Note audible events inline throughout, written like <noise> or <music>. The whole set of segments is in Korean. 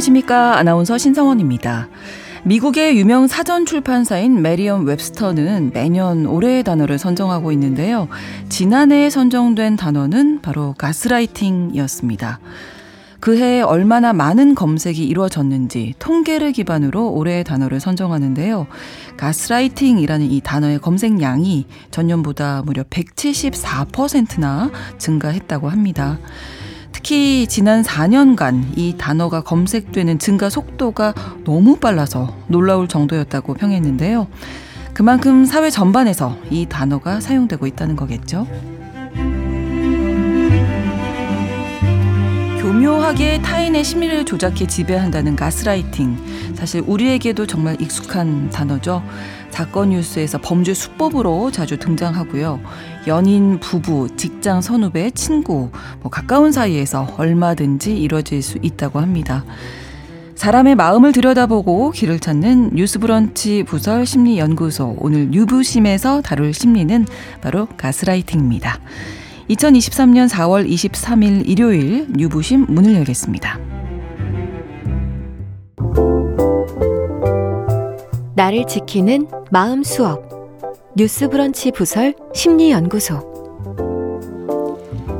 안녕하십니까. 아나운서 신성원입니다. 미국의 유명 사전 출판사인 메리엄 웹스터는 매년 올해의 단어를 선정하고 있는데요. 지난해에 선정된 단어는 바로 가스라이팅이었습니다. 그해 얼마나 많은 검색이 이루어졌는지 통계를 기반으로 올해의 단어를 선정하는데요. 가스라이팅이라는 이 단어의 검색량이 전년보다 무려 174%나 증가했다고 합니다. 특히 지난 4년간 이 단어가 검색되는 증가 속도가 너무 빨라서 놀라울 정도였다고 평했는데요. 그만큼 사회 전반에서 이 단어가 사용되고 있다는 거겠죠. 교묘하게 타인의 심리를 조작해 지배한다는 가스라이팅. 사실 우리에게도 정말 익숙한 단어죠. 사건 뉴스에서 범죄 수법으로 자주 등장하고요. 연인, 부부, 직장 선후배, 친구, 뭐 가까운 사이에서 얼마든지 이루어질 수 있다고 합니다. 사람의 마음을 들여다보고 길을 찾는 뉴스브런치 부설 심리연구소 오늘 뉴부심에서 다룰 심리는 바로 가스라이팅입니다. 2023년 4월 23일 일요일 뉴부심 문을 열겠습니다. 나를 지키는 마음 수업 뉴스 브런치 부설 심리연구소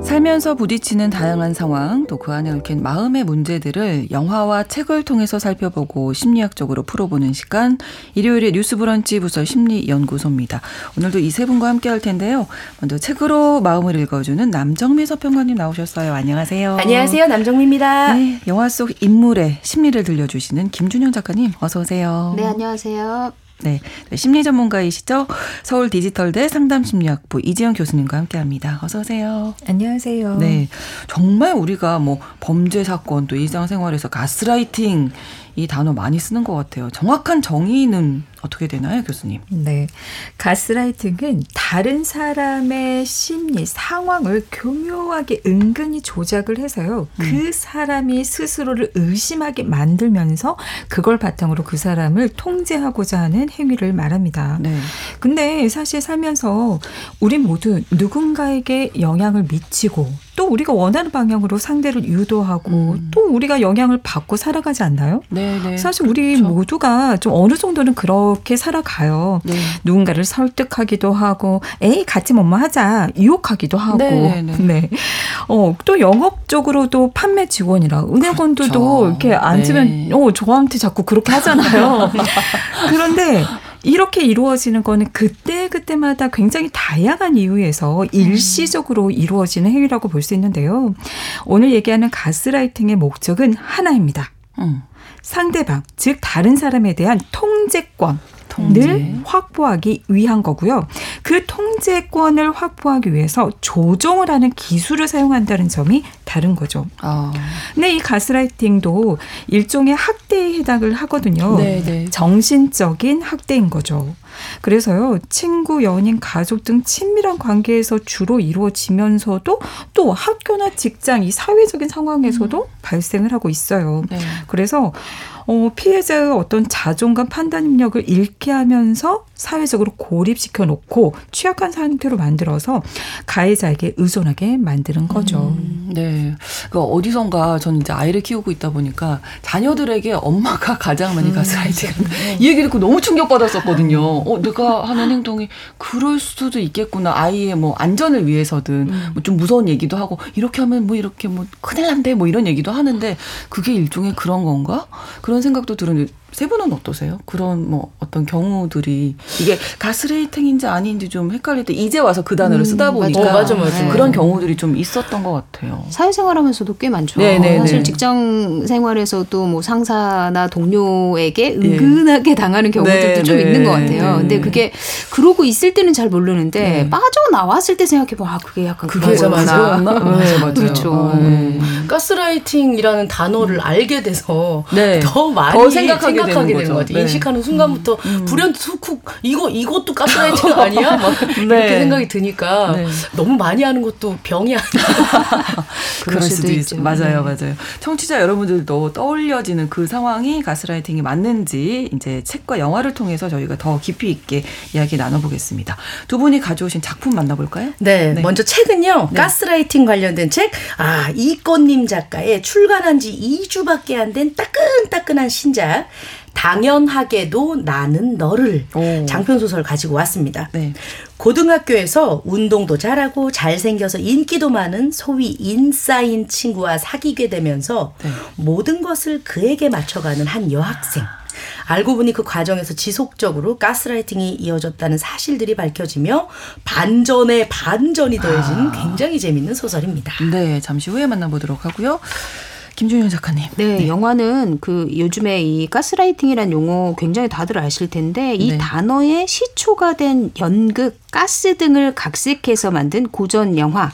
살면서 부딪히는 다양한 상황, 또 그 안에 얽힌 마음의 문제들을 영화와 책을 통해서 살펴보고 심리학적으로 풀어보는 시간, 일요일에 뉴스 브런치 부서 심리연구소입니다. 오늘도 이 세 분과 함께 할 텐데요. 먼저 책으로 마음을 읽어주는 남정미 서평가님 나오셨어요. 안녕하세요. 안녕하세요. 남정미입니다. 네, 영화 속 인물의 심리를 들려주시는 김준영 작가님, 어서 오세요. 네, 안녕하세요. 네, 심리 전문가이시죠? 서울 디지털대 상담심리학부 이지영 교수님과 함께 합니다. 어서 오세요. 안녕하세요. 네, 정말 우리가 뭐 범죄 사건 또 일상생활에서 가스라이팅 이 단어 많이 쓰는 것 같아요. 정확한 정의는 어떻게 되나요, 교수님? 네. 가스라이팅은 다른 사람의 심리, 상황을 교묘하게 은근히 조작을 해서요. 그 음. 그 사람이 스스로를 의심하게 만들면서 그걸 바탕으로 그 사람을 통제하고자 하는 행위를 말합니다. 네. 근데 사실 살면서 우리 모두 누군가에게 영향을 미치고 또 우리가 원하는 방향으로 상대를 유도하고 음. 또 우리가 영향을 받고 살아가지 않나요? 네, 네. 사실 우리 그렇죠. 모두가 좀 어느 정도는 그 렇게 살아가요. 네. 누군가를 설득하기도 하고, 에이 같이 뭐뭐 하자 유혹하기도 하고, 네, 네, 네. <laughs> 네. 어, 또 영업적으로도 판매 직원이라 은행원들도 그렇죠. 이렇게 앉으면 네. 어 저한테 자꾸 그렇게 하잖아요. <laughs> 그런데 이렇게 이루어지는 거는 그때 그때마다 굉장히 다양한 이유에서 일시적으로 이루어지는 행위라고 볼 수 있는데요. 오늘 얘기하는 가스라이팅의 목적은 하나입니다. 음. 상대방, 즉 다른 사람에 대한 통제권 을 확보하기 위한 거고요. 그 통제권을 확보하기 위해서 조종을 하는 기술을 사용한다는 점이 다른 거죠. 아. 근데 이 가스라이팅도 일종의 학대에 해당을 하거든요. 네네. 네. 정신적인 학대인 거죠. 그래서요, 친구, 연인, 가족 등 친밀한 관계에서 주로 이루어지면서도 또 학교나 직장, 이 사회적인 상황에서도 음. 발생을 하고 있어요. 네. 그래서 어, 피해자의 어떤 자존감 판단 능력을 잃게 하면서 사회적으로 고립시켜 놓고 취약한 상태로 만들어서 가해자에게 의존하게 만드는 거죠. 음, 네. 그 어디선가 저는 이제 아이를 키우고 있다 보니까 자녀들에게 엄마가 가장 많이 가스라이팅. 음, 네. 이 얘기 듣고 너무 충격받았었거든요. 어, 내가 하는 행동이 그럴 수도 있겠구나. 아이의 뭐 안전을 위해서든 음. 뭐좀 무서운 얘기도 하고 이렇게 하면 뭐 이렇게 뭐 큰일 난대 뭐 이런 얘기도 하는데 그게 일종의 그런 건가? 그런 생각도 들었는데 세 분은 어떠세요? 그런 뭐 어떤 경우들이 이게 가스레이팅인지 아닌지 좀 헷갈릴 때 이제 와서 그 단어를 음, 쓰다 보니까 맞아, 맞아, 맞아. 그런 경우들이 좀 있었던 것 같아요. 사회생활하면서도 꽤 많죠. 네네네. 사실 직장 생활에서도 뭐 상사나 동료에게 예. 은근하게 네. 당하는 경우들도 네, 좀 네, 있는 것 같아요. 네. 근데 그게 그러고 있을 때는 잘 모르는데 네. 빠져 나왔을 때 생각해 보면 아 그게 약간 그게 맞아 네, 맞아요. 그렇죠. 음. 가스라이팅이라는 단어를 알게 돼서 <laughs> 더 많이 더 생각하게 생각하게 되는, 거죠. 네. 인식하는 순간부터 음. 음. 훅훅 이거 이것도 가스라이팅 <laughs> 아니야? 막 네. 이렇게 생각이 드니까 네. 너무 많이 하는 것도 병이 아니야. <laughs> <laughs> 그럴 수도 있죠. 맞아요, 네. 맞아요. 청취자 여러분들도 떠올려지는 그 상황이 가스라이팅이 맞는지 이제 책과 영화를 통해서 저희가 더 깊이 있게 이야기 나눠보겠습니다. 두 분이 가져오신 작품 만나볼까요? 네, 네. 먼저 책은요. 네. 가스라이팅 관련된 책. 아, 이꽃님 작가의 출간한 지 2주밖에 안 된 따끈따끈한 신작. 당연하게도 나는 너를 오. 장편 소설 가지고 왔습니다. 네. 고등학교에서 운동도 잘하고 잘생겨서 인기도 많은 소위 인싸인 친구와 사귀게 되면서 네. 모든 것을 그에게 맞춰가는 한 여학생. 알고 보니 그 과정에서 지속적으로 가스라이팅이 이어졌다는 사실들이 밝혀지며 반전에 반전이 더해진 아. 굉장히 재밌는 소설입니다. 네, 잠시 후에 만나보도록 하고요. 김준현 작가님. 네, 네, 영화는 그 요즘에 이 가스라이팅이란 용어 굉장히 다들 아실 텐데 이 네. 단어의 시초가 된 연극, 가스 등을 각색해서 만든 고전 영화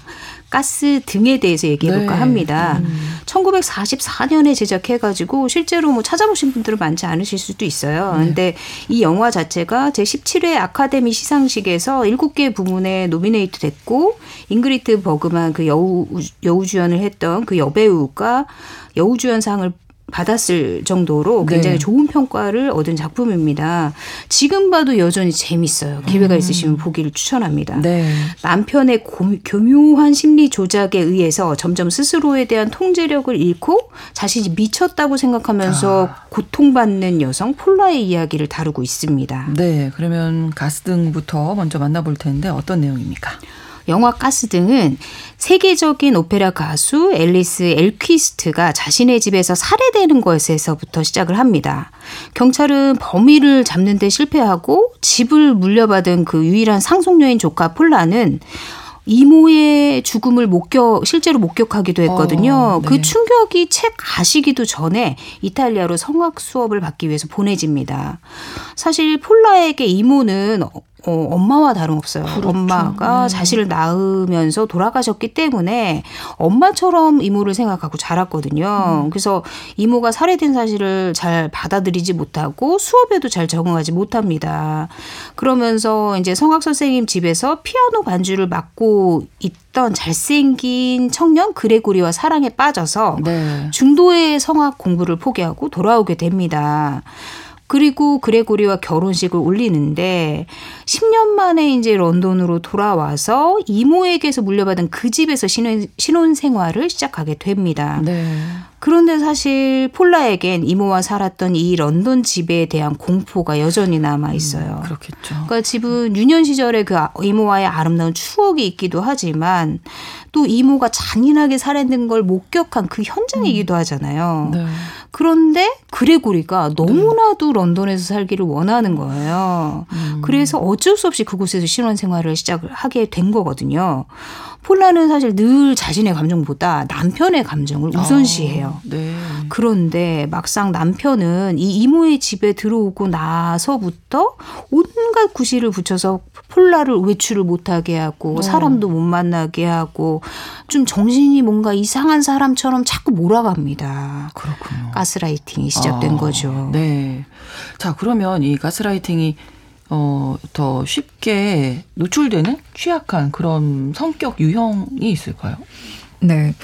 가스 등에 대해서 얘기해 볼까 네. 합니다. 음. 1944년에 제작해 가지고 실제로 뭐 찾아보신 분들은 많지 않으실 수도 있어요. 네. 근데 이 영화 자체가 제17회 아카데미 시상식에서 7개 부문에 노미네이트 됐고 잉그리트 버그만 그 여우 여우주연을 했던 그 여배우가 여우주연상을 받았을 정도로 굉장히 네. 좋은 평가를 얻은 작품입니다. 지금 봐도 여전히 재밌어요. 기회가 음. 있으시면 보기를 추천합니다. 네. 남편의 고, 교묘한 심리 조작에 의해서 점점 스스로에 대한 통제력을 잃고 자신이 미쳤다고 생각하면서 아. 고통받는 여성 폴라의 이야기를 다루고 있습니다. 네, 그러면 가스등부터 먼저 만나볼 텐데 어떤 내용입니까? 영화 가스 등은 세계적인 오페라 가수 앨리스 엘퀴스트가 자신의 집에서 살해되는 것에서부터 시작을 합니다. 경찰은 범인을 잡는 데 실패하고 집을 물려받은 그 유일한 상속녀인 조카 폴라는 이모의 죽음을 목격 실제로 목격하기도 했거든요. 어, 네. 그 충격이 책 가시기도 전에 이탈리아로 성악 수업을 받기 위해서 보내집니다. 사실 폴라에게 이모는 어, 엄마와 다름없어요. 그렇죠. 엄마가 네. 자신을 낳으면서 돌아가셨기 때문에 엄마처럼 이모를 생각하고 자랐거든요. 음. 그래서 이모가 살해된 사실을 잘 받아들이지 못하고 수업에도 잘 적응하지 못합니다. 그러면서 이제 성악 선생님 집에서 피아노 반주를 맡고 있던 잘생긴 청년 그레고리와 사랑에 빠져서 네. 중도의 성악 공부를 포기하고 돌아오게 됩니다. 그리고 그레고리와 결혼식을 올리는데 10년 만에 이제 런던으로 돌아와서 이모에게서 물려받은 그 집에서 신혼, 신혼 생활을 시작하게 됩니다. 네. 그런데 사실 폴라에겐 이모와 살았던 이 런던 집에 대한 공포가 여전히 남아 있어요. 음, 그렇겠죠. 그러니까 집은 유년 시절에 그 이모와의 아름다운 추억이 있기도 하지만 또 이모가 잔인하게 살해된 걸 목격한 그 현장이기도 음. 하잖아요. 네. 그런데 그레고리가 너무나도 네. 런던에서 살기를 원하는 거예요. 음. 그래서 어쩔 수 없이 그곳에서 신혼 생활을 시작을 하게 된 거거든요. 폴라는 사실 늘 자신의 감정보다 남편의 감정을 우선시해요. 어, 네. 그런데 막상 남편은 이 이모의 집에 들어오고 나서부터 온갖 구실을 붙여서 폴라를 외출을 못하게 하고 어. 사람도 못 만나게 하고 좀 정신이 뭔가 이상한 사람처럼 자꾸 몰아갑니다. 그렇군요. 가스라이팅이 시작된 아, 거죠. 네. 자, 그러면 이 가스라이팅이 어, 더 쉽게 노출되는 취약한 그런 성격 유형이 있을까요? 네.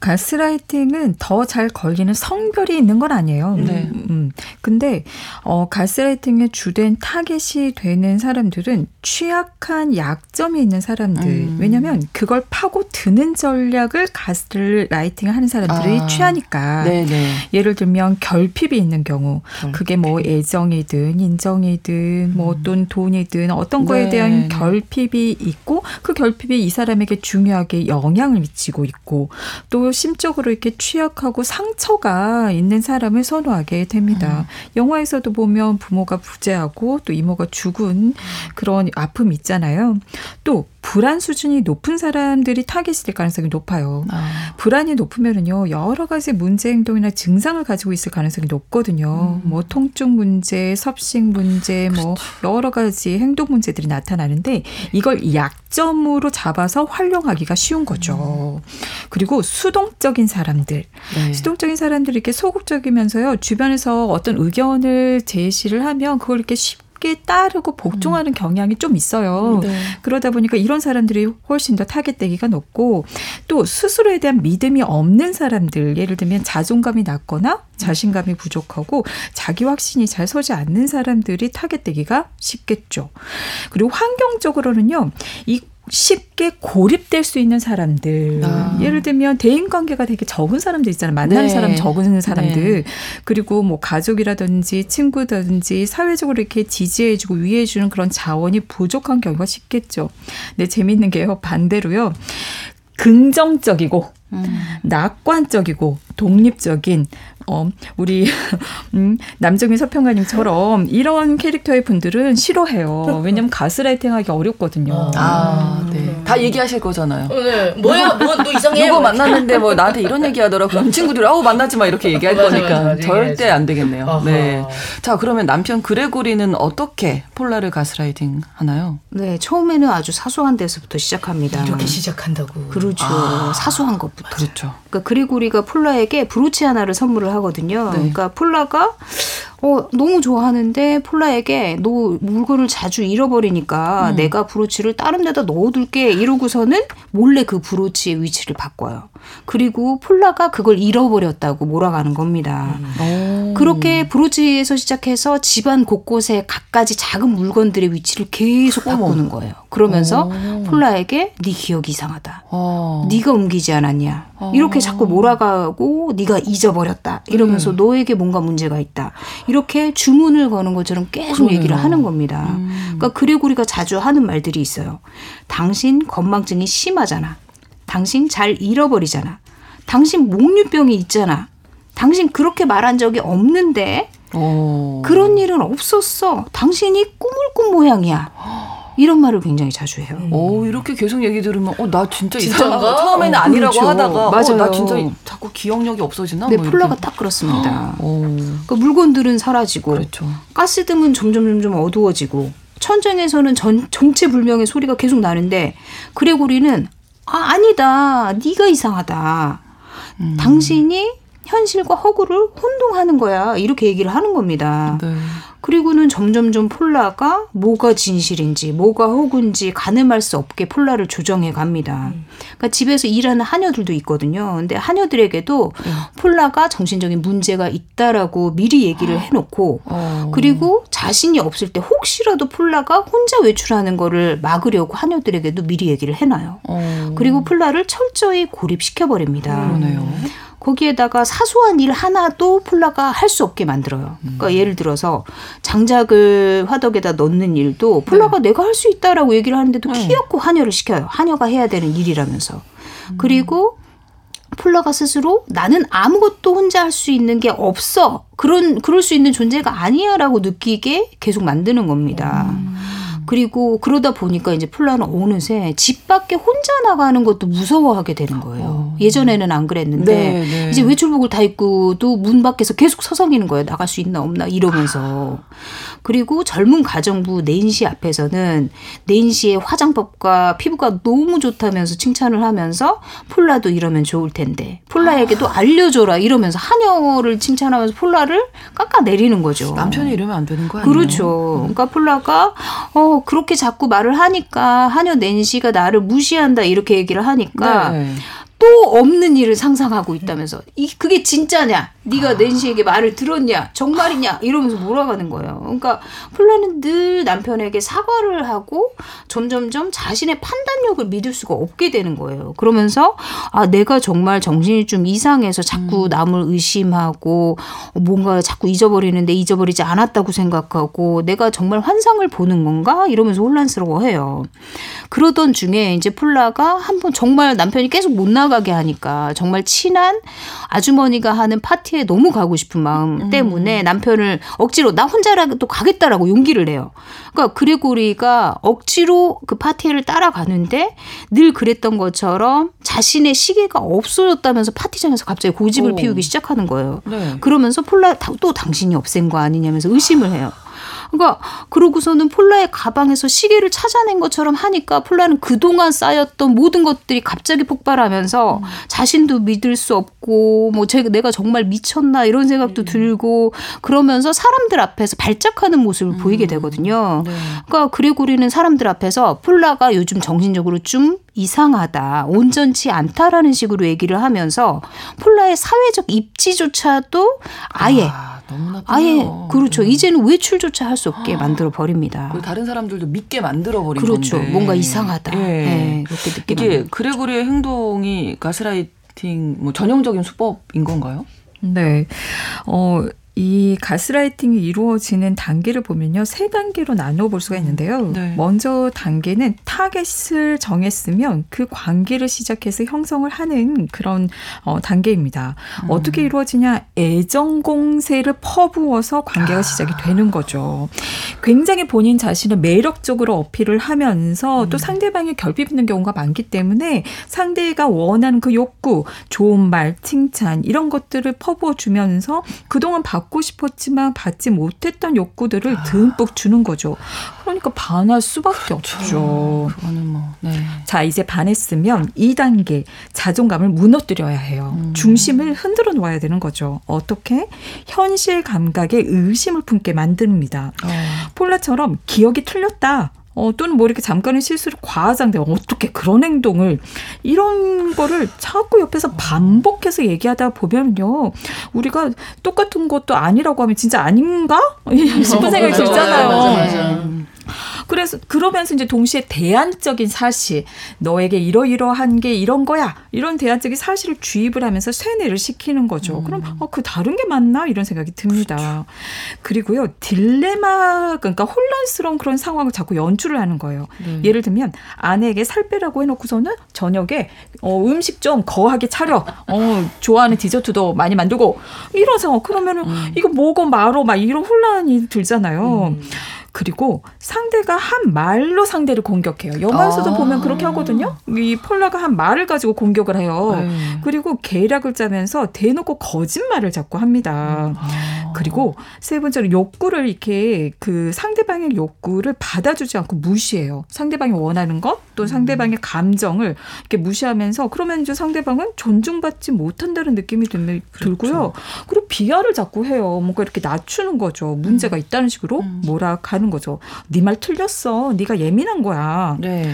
가스라이팅은 더 잘 걸리는 성별이 있는 건 아니에요. 네. 음, 음. 근데 어 가스라이팅의 주된 타겟이 되는 사람들은 취약한 약점이 있는 사람들. 음. 왜냐면 그걸 파고 드는 전략을 가스라이팅을 하는 사람들이 아. 취하니까. 네네. 네. 예를 들면 결핍이 있는 경우 결핍. 그게 뭐 애정이든 인정이든 뭐 음. 또는 돈이든 어떤 거에 네. 대한 결핍이 있고 그 결핍이 이 사람에게 중요하게 영향을 미치고 있고 또 심적으로 이렇게 취약하고 상처가 있는 사람을 선호하게 됩니다. 음. 영화에서도 보면 부모가 부재하고 또 이모가 죽은 그런 아픔이 있잖아요. 또 불안 수준이 높은 사람들이 타겟이 될 가능성이 높아요. 아. 불안이 높으면은요 여러 가지 문제 행동이나 증상을 가지고 있을 가능성이 높거든요. 음. 뭐 통증 문제, 섭식 문제, 뭐 그렇죠. 뭐 여러 가지 행동 문제들이 나타나는데 이걸 약점으로 잡아서 활용하기가 쉬운 거죠. 음. 그리고 수동적인 사람들, 네. 수동적인 사람들이 이렇게 소극적이면서요 주변에서 어떤 의견을 제시를 하면 그걸 이렇게 쉽게 쉽게 따르고 복종하는 음. 경향이 좀 있어요. 네. 그러다 보니까 이런 사람들이 훨씬 더 타겟되기가 높고 또 스스로에 대한 믿음이 없는 사람들 예를 들면 자존감이 낮거나 자신감이 부족하고 자기 확신이 잘 서지 않는 사람들이 타겟되기가 쉽겠죠. 그리고 환경적으로는요. 이 쉽게 고립될 수 있는 사람들. 아. 예를 들면 대인 관계가 되게 적은 사람들 있잖아요. 만나는 네. 사람 적은 사람들. 네. 그리고 뭐 가족이라든지 친구든지 사회적으로 이렇게 지지해주고 위해주는 그런 자원이 부족한 경우가 쉽겠죠. 근데 재밌는 게요. 반대로요. 긍정적이고 음. 낙관적이고 독립적인 어, 우리 <laughs> 음, 남정민 서평가님처럼 이런 캐릭터의 분들은 싫어해요. 왜냐면 가스라이팅하기 어렵거든요. 아, 네. 음. 다 얘기하실 거잖아요. 어, 네. 뭐야, 뭐, 너 이상해. 누구 만났는데 뭐 나한테 이런 얘기하더라. 그럼 친구들이 아우 만나지 마 이렇게 얘기할 맞아, 거니까 맞아, 맞아, 절대 안 되겠네요. 네. 자, 그러면 남편 그레고리는 어떻게 폴라를 가스라이팅 하나요? 네, 처음에는 아주 사소한 데서부터 시작합니다. 이렇게 시작한다고. 그렇죠. 아, 사소한 것부터. 그렇죠. 그러니까 그레고리가 폴라에게 브로치 하나를 선물을 하거든요. 네. 그러니까 폴라가 어, 너무 좋아하는데 폴라에게 너 물건을 자주 잃어버리니까 음. 내가 브로치를 다른 데다 넣어둘게 이러고서는 몰래 그 브로치의 위치를 바꿔요. 그리고 폴라가 그걸 잃어버렸다고 몰아가는 겁니다. 음. 그렇게 브로치에서 시작해서 집안 곳곳에 갖가지 작은 물건들의 위치를 계속 바꾸는 거예요. 그러면서 오. 폴라에게 네 기억이 이상하다. 어. 네가 옮기지 않았냐. 어. 이렇게 자꾸 몰아가고 네가 잊어버렸다. 이러면서 음. 너에게 뭔가 문제가 있다. 이렇게 주문을 거는 것처럼 계속 그러네요. 얘기를 하는 겁니다. 음. 그러니까 그레고리가 자주 하는 말들이 있어요. 당신 건망증이 심하잖아. 당신 잘 잃어버리잖아. 당신 목류병이 있잖아. 당신 그렇게 말한 적이 없는데 오. 어. 그런 일은 없었어. 당신이 꿈을 꾼 모양이야. 이런 말을 굉장히 자주 해요. 오, 이렇게 계속 얘기 들으면, 어, 나 진짜 이상한가? 처음에는 어, 아니라고 그렇죠. 하다가, 맞아요. 어, 나 진짜 자꾸 기억력이 없어지나? 네, 뭐 폴라가 딱 그렇습니다. 그 물건들은 사라지고, 그렇죠. 가스등은 점점 점점 어두워지고, 천장에서는 전, 정체불명의 소리가 계속 나는데, 그레고리는, 아, 아니다. 네가 이상하다. 음. 당신이 현실과 허구를 혼동하는 거야. 이렇게 얘기를 하는 겁니다. 네. 그리고는 점점점 폴라가 뭐가 진실인지 뭐가 호구인지 가늠할 수 없게 폴라를 조정해 갑니다. 음. 그러니까 집에서 일하는 하녀들도 있거든요. 근데 하녀들에게도 음. 폴라가 정신적인 문제가 있다라고 미리 얘기를 해놓고 어. 그리고 자신이 없을 때 혹시라도 폴라가 혼자 외출하는 거를 막으려고 하녀들에게도 미리 얘기를 해놔요. 어. 그리고 폴라를 철저히 고립시켜 버립니다. 그러네요. 거기에다가 사소한 일 하나도 폴라가 할 수 없게 만들어요. 그러니까 음. 예를 들어서 장작을 화덕에다 넣는 일도 폴라가 네. 내가 할 수 있다라고 얘기를 하는데도 네. 키였고 한여를 시켜요. 한여가 해야 되는 일이라면서. 음. 그리고 폴라가 스스로 나는 아무것도 혼자 할 수 있는 게 없어. 그런 그럴 수 있는 존재가 아니야라고 느끼게 계속 만드는 겁니다. 음. 그리고 그러다 보니까 이제 폴라는 어느새 집 밖에 혼자 나가는 것도 무서워하게 되는 거예요. 어. 예전에는 안 그랬는데 네, 네. 이제 외출복을 다 입고도 문 밖에서 계속 서성이는 거예요. 나갈 수 있나 없나 이러면서. 그리고 젊은 가정부 낸시 앞에서는 낸시의 화장법과 피부가 너무 좋다면서 칭찬을 하면서 폴라도 이러면 좋을 텐데 폴라에게도 알려줘라 이러면서 한여를 칭찬하면서 폴라를 깎아내리는 거죠. 남편이 이러면 안 되는 거예요. 그렇죠. 그러니까 폴라가 어 그렇게 자꾸 말을 하니까 한여 낸시가 나를 무시한다 이렇게 얘기를 하니까 네. 또 없는 일을 상상하고 있다면서 이 그게 진짜냐? 네가 아. 낸시에게 말을 들었냐? 정말이냐? 이러면서 몰아가는 거예요. 그러니까 폴라는 늘 남편에게 사과를 하고 점점점 자신의 판단력을 믿을 수가 없게 되는 거예요. 그러면서 아 내가 정말 정신이 좀 이상해서 자꾸 음. 남을 의심하고 뭔가 자꾸 잊어버리는데 잊어버리지 않았다고 생각하고 내가 정말 환상을 보는 건가? 이러면서 혼란스러워해요. 그러던 중에 이제 폴라가 한번 정말 남편이 계속 못 나가 가게 하니까 정말 친한 아주머니가 하는 파티 에 너무 가고 싶은 마음 음. 때문에 남편을 억지로 나 혼자라도 가겠다라고 용기를 내요. 그러니까 그레고리가 억지로 그 파티를 따라가는데 늘 그랬던 것처럼 자신의 시계가 없어졌다면서 파티장에서 갑자기 고집을 오. 피우기 시작하는 거예요. 네. 그러면서 폴라 또 당신이 없앤 거 아니냐면서 의심을 해요. 그러니까 그러고서는 폴라의 가방에서 시계를 찾아낸 것처럼 하니까 폴라는 그동안 쌓였던 모든 것들이 갑자기 폭발하면서 음. 자신도 믿을 수 없고 뭐 제가 내가 정말 미쳤나 이런 생각도 음. 들고 그러면서 사람들 앞에서 발작하는 모습을 음. 보이게 되거든요. 네. 그러니까 그레고리는 사람들 앞에서 폴라가 요즘 정신적으로 좀 이상하다, 온전치 않다라는 식으로 얘기를 하면서 폴라의 사회적 입지조차도 아예 아. 너무나 아예 그렇죠. 네. 이제는 외출조차 할 수 없게 아. 만들어 버립니다. 다른 사람들도 믿게 만들어 버린 그렇죠. 건데. 뭔가 이상하다. 예. 네, 그렇게 느끼 이게 그레고리의 행동이 가스라이팅 뭐 전형적인 수법인 건가요? 네. 어, 이 가스라이팅이 이루어지는 단계를 보면요. 세 단계로 나눠 볼 수가 있는데요. 네. 먼저 단계는 타겟을 정했으면 그 관계를 시작해서 형성을 하는 그런 어, 단계입니다. 음. 어떻게 이루어지냐? 애정 공세를 퍼부어서 관계가 아. 시작이 되는 거죠. 굉장히 본인 자신을 매력적으로 어필을 하면서 음. 또 상대방이 결핍있는 경우가 많기 때문에 상대가 원하는 그 욕구, 좋은 말, 칭찬 이런 것들을 퍼부어 주면서 그동안 받 받고 싶었지만 받지 못했던 욕구들을 듬뿍 주는 거죠. 그러니까 반할 수밖에 그렇죠. 없죠. 그거는 뭐. 네. 자, 이제 반했으면 2단계 자존감을 무너뜨려야 해요. 음. 중심을 흔들어 놓아야 되는 거죠. 어떻게? 현실 감각에 의심을 품게 만듭니다. 어. 폴라처럼 기억이 틀렸다. 어, 또는 뭐 이렇게 잠깐의 실수를 과하장돼 어떻게 그런 행동을 이런 거를 자꾸 옆에서 반복해서 얘기하다 보면요. 우리가 똑같은 것도 아니라고 하면 진짜 아닌가? <laughs> 싶은 생각이 들잖아요. 그래서 그러면서 이제 동시에 대안적인 사실, 너에게 이러이러한 게 이런 거야. 이런 대안적인 사실을 주입을 하면서 쇠뇌를 시키는 거죠. 음. 그럼 어, 그 다른 게 맞나 이런 생각이 듭니다. 그렇죠. 그리고요 딜레마 그러니까 혼란스러운 그런 상황을 자꾸 연출을 하는 거예요. 네. 예를 들면 아내에게 살 빼라고 해놓고서는 저녁에 어, 음식 좀 거하게 차려. 어, 좋아하는 디저트도 많이 만들고 이런 상황. 그러면은 음. 이거 뭐고 마로 막 이런 혼란이 들잖아요. 음. 그리고 상대가 한 말로 상대를 공격해요. 영화에서도 아. 보면 그렇게 하거든요. 이 폴라가 한 말을 가지고 공격을 해요. 네. 그리고 계략을 짜면서 대놓고 거짓말을 자꾸 합니다. 음. 아. 그리고 세 번째로 욕구를 이렇게 그 상대방의 욕구를 받아주지 않고 무시해요. 상대방이 원하는 것, 또 음. 상대방의 감정을 이렇게 무시하면서 그러면 이제 상대방은 존중받지 못한다는 느낌이 들, 그렇죠. 고요 그리고 비하를 자꾸 해요. 뭔가 이렇게 낮추는 거죠. 문제가 음. 있다는 식으로 음. 몰아가는 하는 거죠. 네 말 틀렸어. 네가 예민한 거야. 네.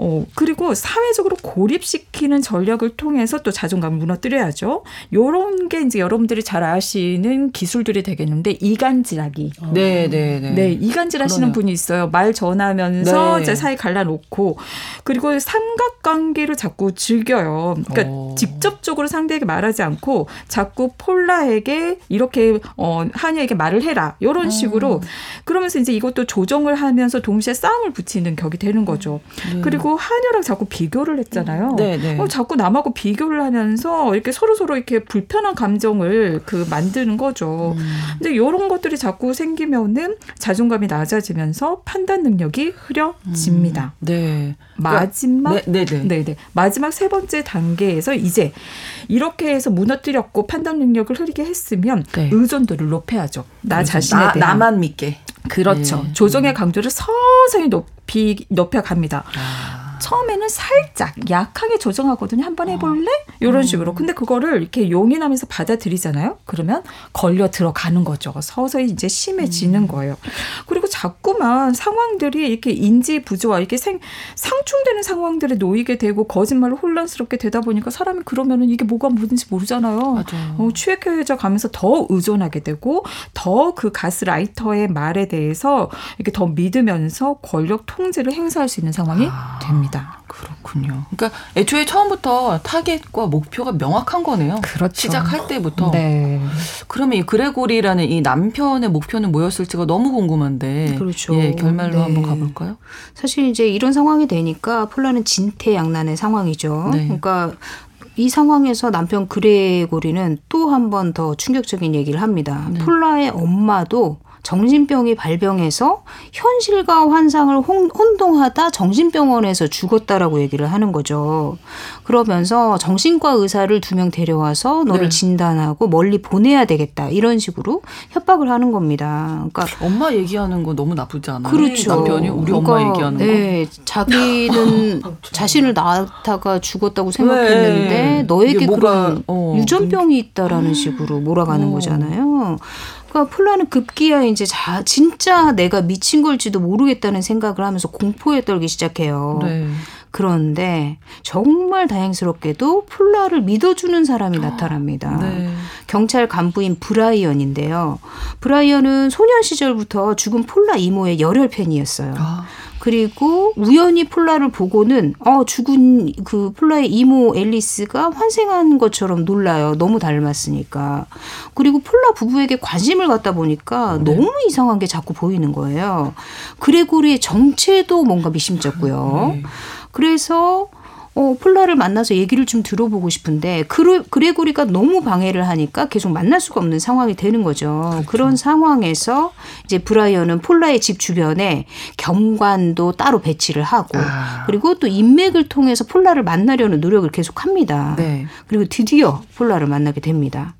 어, 그리고 사회적으로 고립시키는 전략을 통해서 또 자존감을 무너뜨려야죠. 요런 게 이제 여러분들이 잘 아시는 기술들이 되겠는데 이간질하기. 어. 네, 네, 네. 네, 이간질 하시는 분이 있어요. 말 전하면서 네. 이제 사이 갈라놓고 그리고 삼각관계를 자꾸 즐겨요. 그러니까 오. 어. 직접적으로 상대에게 말하지 않고 자꾸 폴라에게 이렇게 어 한이에게 말을 해라. 요런 음. 식으로 그러면서 이제 이것도 조정을 하면서 동시에 싸움을 붙이는 격이 되는 거죠. 네. 그리고 그리고 한여랑 자꾸 비교를 했잖아요. 네, 네. 어, 자꾸 남하고 비교를 하면서 이렇게 서로 서로 이렇게 불편한 감정을 그 만드는 거죠. 음. 근데 이런 것들이 자꾸 생기면은 자존감이 낮아지면서 판단 능력이 흐려집니다. 음. 네. 마지막 네, 네, 네. 네, 네. 마지막 세 번째 단계에서 이제 이렇게 해서 무너뜨렸고 판단 능력을 흐리게 했으면 네. 의존도를 높여야죠. 나. 자신에 나, 대한 나만 믿게. 그렇죠. 네. 조정의 강도를 서서히 높 이 높여갑니다. 아. 처음에는 살짝 약하게 조정하거든요. 한번 해볼래? 이런 음. 식으로. 근데 그거를 이렇게 용인하면서 받아들이잖아요. 그러면 걸려 들어가는 거죠. 서서히 이제 심해지는 음. 거예요. 그리고 자꾸만 상황들이 이렇게 인지 부조화, 이렇게 생, 상충되는 상황들에 놓이게 되고 거짓말로 혼란스럽게 되다 보니까 사람이 그러면은 이게 뭐가 뭐든지 모르잖아요. 맞아요. 어, 취약해져 가면서 더 의존하게 되고 더 그 가스라이터의 말에 대해서 이렇게 더 믿으면서 권력 통제를 행사할 수 있는 상황이 아. 됩니다. 겁니다. 그렇군요. 그러니까 애초에 처음부터 타겟과 목표가 명확한 거네요. 그렇죠. 시작할 때부터. 네. 그러면 이 그레고리라는 이 남편의 목표는 뭐였을지가 너무 궁금한데. 그렇죠. 예, 결말로 네. 한번 가볼까요? 사실 이제 이런 상황이 되니까 폴라는 진퇴양난의 상황이죠. 네. 그러니까 이 상황에서 남편 그레고리는 또 한 번 더 충격적인 얘기를 합니다. 네. 폴라의 엄마도 정신병이 발병해서 현실과 환상을 혼동하다 정신병원에서 죽었다라고 얘기를 하는 거죠. 그러면서 정신과 의사를 두 명 데려와서 너를 네. 진단하고 멀리 보내야 되겠다 이런 식으로 협박을 하는 겁니다. 그러니까 엄마 얘기하는 거 너무 나쁘지 않아요? 그렇죠. 남편이 우리 그러니까, 엄마 얘기하는 거. 네, 자기는 <laughs> 자신을 낳다가 죽었다고 생각했는데 네. 너에게 그런 어, 유전병이 있다라는 식으로 몰아가는 어. 거잖아요. 그러니까 폴라는 급기야 이제 자, 진짜 내가 미친 걸지도 모르겠다는 생각을 하면서 공포에 떨기 시작해요. 네. 그런데 정말 다행스럽게도 폴라를 믿어주는 사람이 나타납니다. 네. 경찰 간부인 브라이언인데요. 브라이언은 소년 시절부터 죽은 폴라 이모의 열혈 팬이었어요. 아. 그리고 우연히 폴라를 보고는 어 죽은 그 폴라의 이모 앨리스가 환생한 것처럼 놀라요. 너무 닮았으니까. 그리고 폴라 부부에게 관심을 갖다 보니까 네. 너무 이상한 게 자꾸 보이는 거예요. 그레고리의 정체도 뭔가 미심쩍고요. 네. 그래서 어, 폴라를 만나서 얘기를 좀 들어보고 싶은데 그레, 그레고리가 너무 방해를 하니까 계속 만날 수가 없는 상황이 되는 거죠. 그렇죠. 그런 상황에서 이제 브라이언은 폴라의 집 주변에 경관도 따로 배치를 하고 아. 그리고 또 인맥을 통해서 폴라를 만나려는 노력을 계속합니다. 네. 그리고 드디어 폴라를 만나게 됩니다.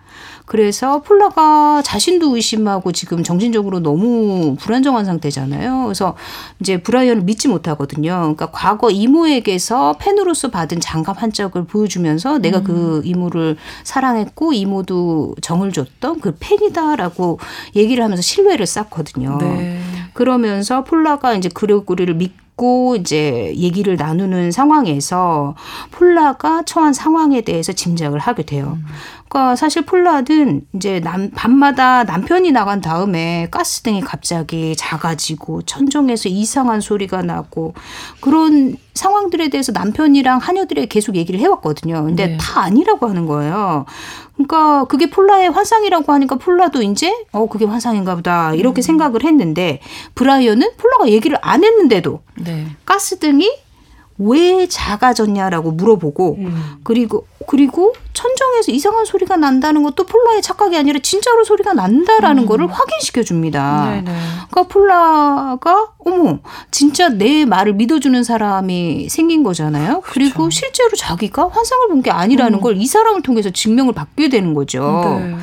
그래서 폴라가 자신도 의심하고 지금 정신적으로 너무 불안정한 상태잖아요. 그래서 이제 브라이언을 믿지 못하거든요. 그러니까 과거 이모에게서 팬으로서 받은 장갑 한 짝을 보여주면서 내가 그 음. 이모를 사랑했고 이모도 정을 줬던 그 팬이다라고 얘기를 하면서 신뢰를 쌓거든요. 네. 그러면서 폴라가 이제 그레고리를 믿고 이제 얘기를 나누는 상황에서 폴라가 처한 상황에 대해서 짐작을 하게 돼요. 음. 그러니까 사실 폴라든 이제 남, 밤마다 남편이 나간 다음에 가스등이 갑자기 작아지고 천정에서 이상한 소리가 나고 그런 상황들에 대해서 남편이랑 하녀들에게 계속 얘기를 해왔거든요. 근데 네. 다 아니라고 하는 거예요. 그러니까 그게 폴라의 환상이라고 하니까 폴라도 이제 어 그게 환상인가 보다 이렇게 음. 생각을 했는데 브라이언은 폴라가 얘기를 안 했는데도 네. 가스등이 왜 작아졌냐라고 물어보고 음. 그리고 그리고 천정에서 이상한 소리가 난다는 것도 폴라의 착각이 아니라 진짜로 소리가 난다라는 음. 거를 확인시켜 줍니다. 그러니까 폴라가 어머 진짜 내 말을 믿어주는 사람이 생긴 거잖아요. 그렇죠. 그리고 실제로 자기가 환상을 본 게 아니라는 음. 걸이 사람을 통해서 증명을 받게 되는 거죠. 네.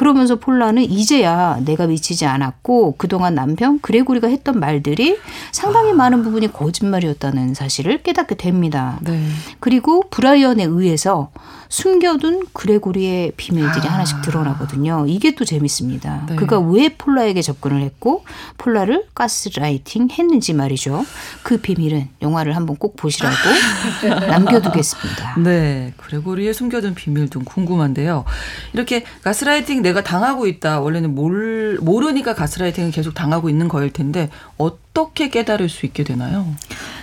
그러면서 폴라는 이제야 내가 미치지 않았고 그동안 남편 그레고리가 했던 말들이 상당히 아. 많은 부분이 거짓말이었다는 사실을 깨닫게 됩니다. 네. 그리고 브라이언에 의해서 숨겨둔 그레고리의 비밀들이 아. 하나씩 드러나거든요. 이게 또 재밌습니다. 네. 그가 왜 폴라에게 접근을 했고 폴라를 가스라이팅 했는지 말이죠. 그 비밀은 영화를 한번 꼭 보시라고 <laughs> 남겨두겠습니다. 네. 그레고리의 숨겨둔 비밀 좀 궁금한데요. 이렇게 가스라이팅 내가 당하고 있다. 원래는 몰, 모르니까 가스라이팅을 계속 당하고 있는 거일 텐데 어 떻게 깨달을 수 있게 되나요?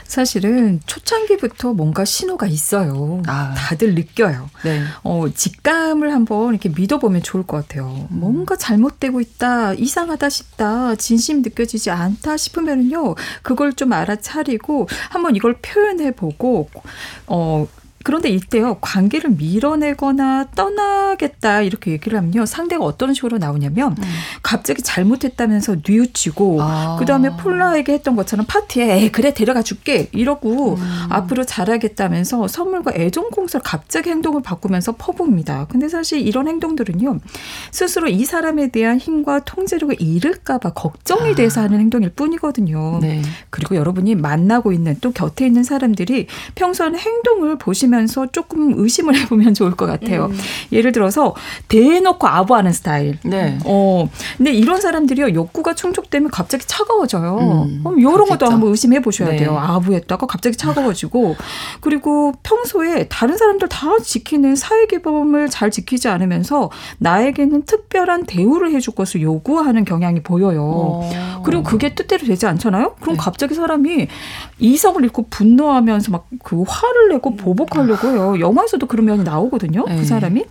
사실은 초창기부터 뭔가 신호가 있어요. 아. 다들 느껴요. 네. 어, 직감을 한번 이렇게 믿어보면 좋을 것 같아요. 음. 뭔가 잘못되고 있다, 이상하다 싶다, 진심 느껴지지 않다 싶으면요, 그걸 좀 알아차리고 한번 이걸 표현해보고, 어, 그런데 이때요 관계를 밀어내거나 떠나겠다 이렇게 얘기를 하면요 상대가 어떤 식으로 나오냐면 음. 갑자기 잘못했다면서 뉘우치고 아. 그 다음에 폴라에게 했던 것처럼 파티에 에 그래 데려가 줄게 이러고 음. 앞으로 잘하겠다면서 선물과 애정 공세를 갑자기 행동을 바꾸면서 퍼부입니다. 근데 사실 이런 행동들은요 스스로 이 사람에 대한 힘과 통제력을 잃을까봐 걱정이 아. 돼서 하는 행동일 뿐이거든요. 네. 그리고 여러분이 만나고 있는 또 곁에 있는 사람들이 평소에 행동을 보시면 하면서 조금 의심을 <laughs> 해보면 좋을 것 같아요. 음. 예를 들어서 대놓고 아부하는 스타일. 네. 어, 근데 이런 사람들이요 욕구가 충족되면 갑자기 차가워져요. 음. 그럼 이런 것도 한번 의심해 보셔야 네. 돼요. 아부했다가 갑자기 차가워지고 <laughs> 그리고 평소에 다른 사람들 다 지키는 사회기범을 잘 지키지 않으면서 나에게는 특별한 대우를 해줄 것을 요구하는 경향이 보여요. 오. 어. 그리고 그게 뜻대로 되지 않잖아요. 그럼 네. 갑자기 사람이 이성을 잃고 분노하면서 막 그 화를 내고 보복할 그러려고 해요. 영화에서도 그런 면이 나오거든요. 그 네. 그 사람이.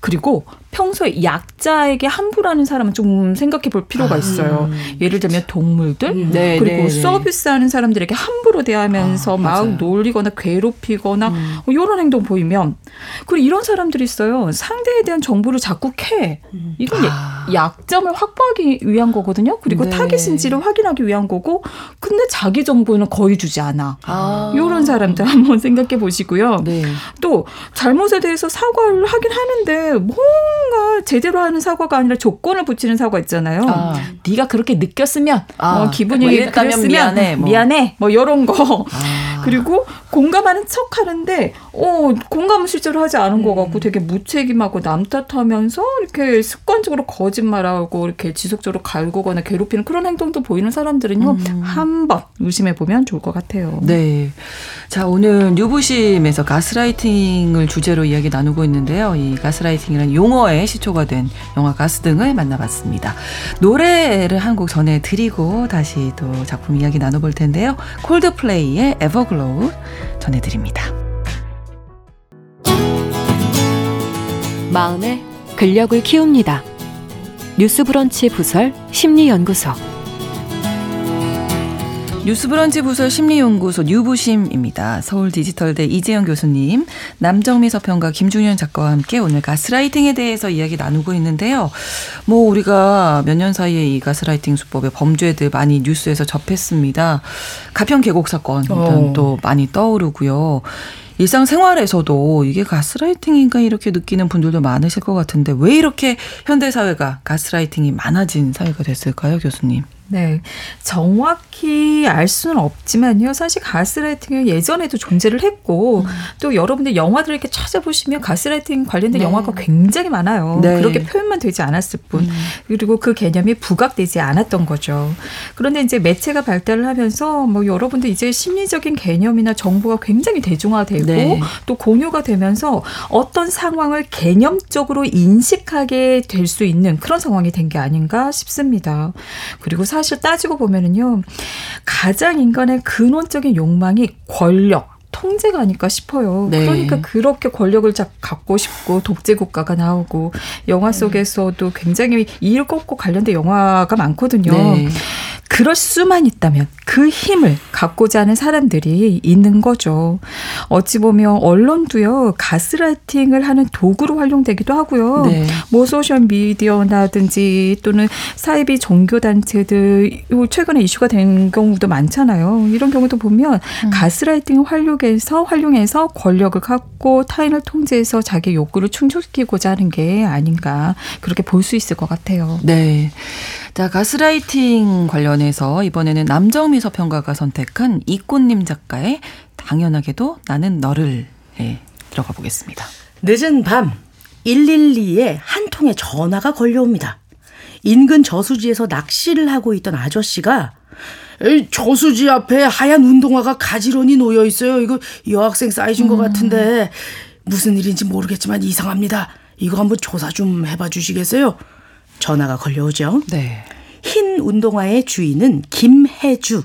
그리고 평소에 약자에게 함부로 하는 사람은 좀 생각해 볼 필요가 아. 있어요. 아. 예를 들면 동물들 음. 네, 그리고 네, 네. 서비스하는 사람들에게 함부로 대하면서 아, 막 놀리거나 괴롭히거나 음. 뭐 이런 행동 보이면 그리고 이런 사람들이 있어요. 상대에 대한 정보를 자꾸 캐. 음. 이건 아. 약점을 확보하기 위한 거거든요. 그리고 네. 타깃인지를 확인하기 위한 거고 근데 자기 정보는 거의 주지 않아. 아. 이런 사람들 한번 생각해 보시고요. 네. 또 잘못에 대해서 사과를 하긴 하는데 뭔가 제대로 하는 사과가 아니라 조건을 붙이는 사과 있잖아요. 아. 네가 그렇게 느꼈으면 아. 뭐 기분이 뭐 그랬으면 미안해, 뭐. 미안해 뭐 이런 거 아. 그리고 공감하는 척 하는데 어 공감은 실제로 하지 않은 음. 것 같고 되게 무책임하고 남 탓하면서 이렇게 습관적으로 거짓말하고 이렇게 지속적으로 갈구거나 괴롭히는 그런 행동도 보이는 사람들은요 음. 한번 의심해 보면 좋을 것 같아요. 네. 자 오늘 뉴부심에서 가스라이팅을 주제로 이야기 나누고 있는데요. 이 가스라이팅이라는 용어의 시초가 된 영화 가스등을 만나봤습니다. 노래를 한 곡 전해드리고 다시 또 작품 이야기 나눠볼 텐데요. 콜드플레이의 Everglow 전해드립니다. 마음의 근력을 키웁니다. 뉴스브런치 부설 심리연구소 뉴스브런치 부설 심리연구소 뉴부심입니다. 서울 디지털대 이재영 교수님, 남정미 서평가 김중현 작가와 함께 오늘 가스라이팅에 대해서 이야기 나누고 있는데요. 뭐 우리가 몇 년 사이에 이 가스라이팅 수법의 범죄들 많이 뉴스에서 접했습니다. 가평 계곡 사건 어. 또 많이 떠오르고요. 일상생활에서도 이게 가스라이팅인가 이렇게 느끼는 분들도 많으실 것 같은데 왜 이렇게 현대 사회가 가스라이팅이 많아진 사회가 됐을까요, 교수님? 네. 정확히 알 수는 없지만요. 사실 가스라이팅은 예전에도 존재를 했고 음. 또 여러분들 영화들을 이렇게 찾아보시면 가스라이팅 관련된 네. 영화가 굉장히 많아요. 네. 그렇게 표현만 되지 않았을 뿐. 음. 그리고 그 개념이 부각되지 않았던 거죠. 그런데 이제 매체가 발달을 하면서 뭐 여러분들 이제 심리적인 개념이나 정보가 굉장히 대중화되고 네. 또 공유가 되면서 어떤 상황을 개념적으로 인식하게 될 수 있는 그런 상황이 된 게 아닌가 싶습니다. 그리고 사실 사실 따지고 보면은요, 가장 인간의 근원적인 욕망이 권력, 통제가 아닐까 싶어요. 네. 그러니까 그렇게 권력을 갖고 싶고 독재 국가가 나오고 영화 속에서도 굉장히 이일꺾고 관련된 영화가 많거든요. 네. 그럴 수만 있다면 그 힘을 갖고자 하는 사람들이 있는 거죠. 어찌 보면 언론도요 가스라이팅을 하는 도구로 활용되기도 하고요. 네. 뭐 소셜 미디어나든지 또는 사이비 종교 단체들 최근에 이슈가 된 경우도 많잖아요. 이런 경우도 보면 음. 가스라이팅 활용 해서 활용해서 권력을 갖고 타인을 통제해서 자기 욕구를 충족시키고자 하는 게 아닌가 그렇게 볼 수 있을 것 같아요. 네. 자, 가스라이팅 관련해서 이번에는 남정미 서평가가 선택한 이꽃님 작가의 당연하게도 나는 너를 예, 들어가 보겠습니다. 늦은 밤 112에 한 통의 전화가 걸려옵니다. 인근 저수지에서 낚시를 하고 있던 아저씨가 저수지 앞에 하얀 운동화가 가지런히 놓여 있어요. 이거 여학생 사이즈인 것 음. 같은데 무슨 일인지 모르겠지만 이상합니다. 이거 한번 조사 좀 해봐 주시겠어요? 전화가 걸려오죠. 네. 흰 운동화의 주인은 김혜주.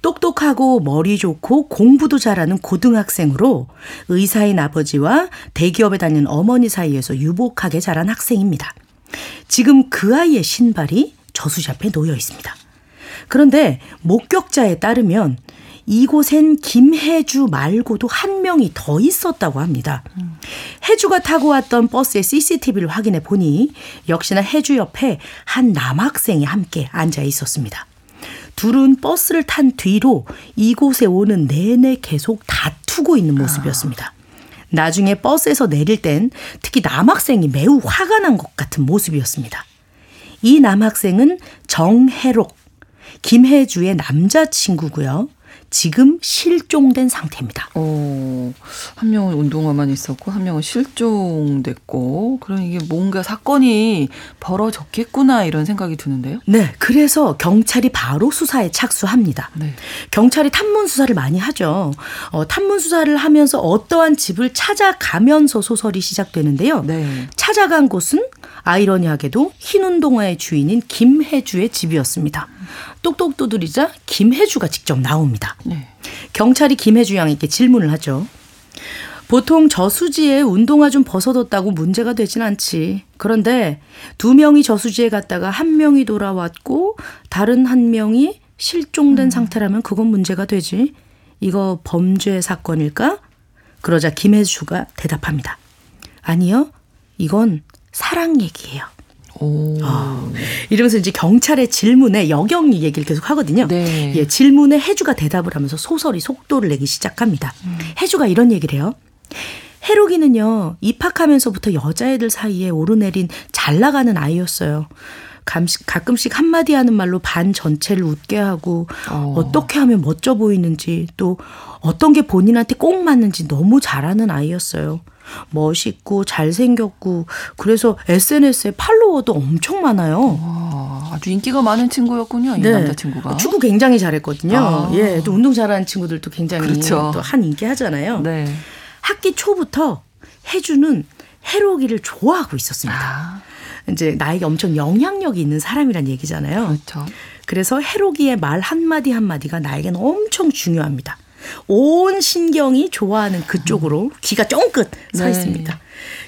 똑똑하고 머리 좋고 공부도 잘하는 고등학생으로 의사인 아버지와 대기업에 다니는 어머니 사이에서 유복하게 자란 학생입니다. 지금 그 아이의 신발이 저수지 앞에 놓여 있습니다. 그런데 목격자에 따르면 이곳엔 김혜주 말고도 한 명이 더 있었다고 합니다. 음. 혜주가 타고 왔던 버스의 CCTV를 확인해 보니 역시나 혜주 옆에 한 남학생이 함께 앉아 있었습니다. 둘은 버스를 탄 뒤로 이곳에 오는 내내 계속 다투고 있는 모습이었습니다. 나중에 버스에서 내릴 땐 특히 남학생이 매우 화가 난 것 같은 모습이었습니다. 이 남학생은 정혜록, 김혜주의 남자친구고요. 지금 실종된 상태입니다. 어, 한 명은 운동화만 있었고 한 명은 실종됐고 그럼 이게 뭔가 사건이 벌어졌겠구나 이런 생각이 드는데요. 네, 그래서 경찰이 바로 수사에 착수합니다. 네. 경찰이 탐문 수사를 많이 하죠. 어, 탐문 수사를 하면서 어떠한 집을 찾아가면서 소설이 시작되는데요. 네. 찾아간 곳은 아이러니하게도 흰 운동화의 주인인 김혜주의 집이었습니다. 똑똑 두드리자 김혜주가 직접 나옵니다. 네. 경찰이 김혜주 양에게 질문을 하죠. 보통 저수지에 운동화 좀 벗어뒀다고 문제가 되진 않지. 그런데 두 명이 저수지에 갔다가 한 명이 돌아왔고 다른 한 명이 실종된 음. 상태라면 그건 문제가 되지. 이거 범죄 사건일까? 그러자 김혜수가 대답합니다. 아니요. 이건 사랑 얘기예요. 오. 어, 이러면서 이제 경찰의 질문에 여경이 얘기를 계속 하거든요. 네. 예, 질문에 해주가 대답을 하면서 소설이 속도를 내기 시작합니다. 음. 해주가 이런 얘기를 해요. 해록이는요, 입학하면서부터 여자애들 사이에 오르내린 잘 나가는 아이였어요. 가끔씩 한마디 하는 말로 반 전체를 웃게 하고 어. 떻게 하면 멋져 보이는지 또 어떤 게 본인한테 꼭 맞는지 너무 잘하는 아이였어요. 멋있고 잘생겼고 그래서 SNS에 팔로워도 엄청 많아요. 와, 아주 인기가 많은 친구였군요. 이 네. 남자친구가. 축구 굉장히 잘했거든요. 아. 예, 또 운동 잘하는 친구들도 굉장히 그렇죠. 또한 인기 하잖아요. 네. 학기 초부터 해주는 해로기를 좋아하고 있었습니다. 아. 이제 나에게 엄청 영향력이 있는 사람이란 얘기잖아요. 그렇죠. 그래서 해로기의 말 한마디 한마디가 나에게는 엄청 중요합니다. 온 신경이 좋아하는 그쪽으로 귀가 쫑긋 서 네. 있습니다.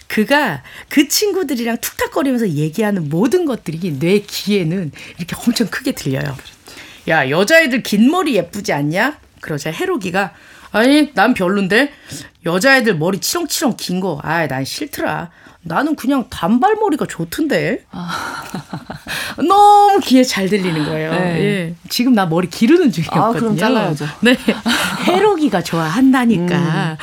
그가 그 친구들이랑 툭탁거리면서 얘기하는 모든 것들이 내 귀에는 이렇게 엄청 크게 들려요. 야, 여자애들 긴 머리 예쁘지 않냐? 그러자 해로기가 아니, 난 별론데. 여자애들 머리 치렁치렁 긴 거, 아이, 난 싫더라. 나는 그냥 단발머리가 좋던데. 아. <laughs> 너무 귀에 잘 들리는 거예요. 네. 예. 지금 나 머리 기르는 중이었거든요. 아, 그럼 잘라야죠. 네. <laughs> 해로기가 좋아한다니까. 음.